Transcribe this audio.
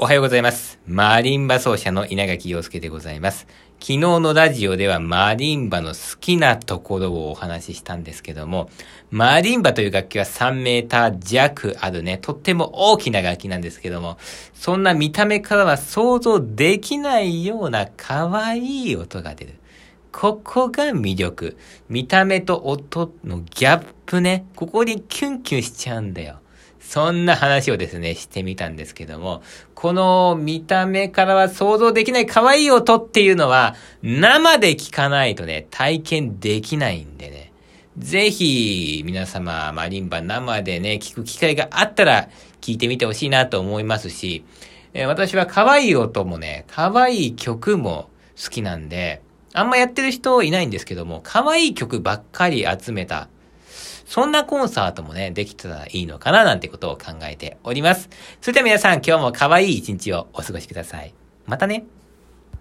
おはようございます。マリンバ奏者の稲垣陽介でございます。昨日のラジオではマリンバの好きなところをお話ししたんですけども、マリンバという楽器は3メーター弱あるね、とっても大きな楽器なんですけども、そんな見た目からは想像できないような可愛い音が出る。ここが魅力。見た目と音のギャップね。ここにキュンキュンしちゃうんだよ。そんな話をですね、してみたんですけども、この見た目からは想像できない可愛い音っていうのは、生で聞かないとね、体験できないんでね。ぜひ、皆様、マリンバ生でね、聞く機会があったら、聞いてみてほしいなと思いますし、えー私は可愛い音もね、可愛い曲も好きなんで、あんまやってる人いないんですけども、可愛い曲ばっかり集めた、そんなコンサートもね、できたらいいのかななんてことを考えております。それでは皆さん、今日も可愛い一日をお過ごしください。またね。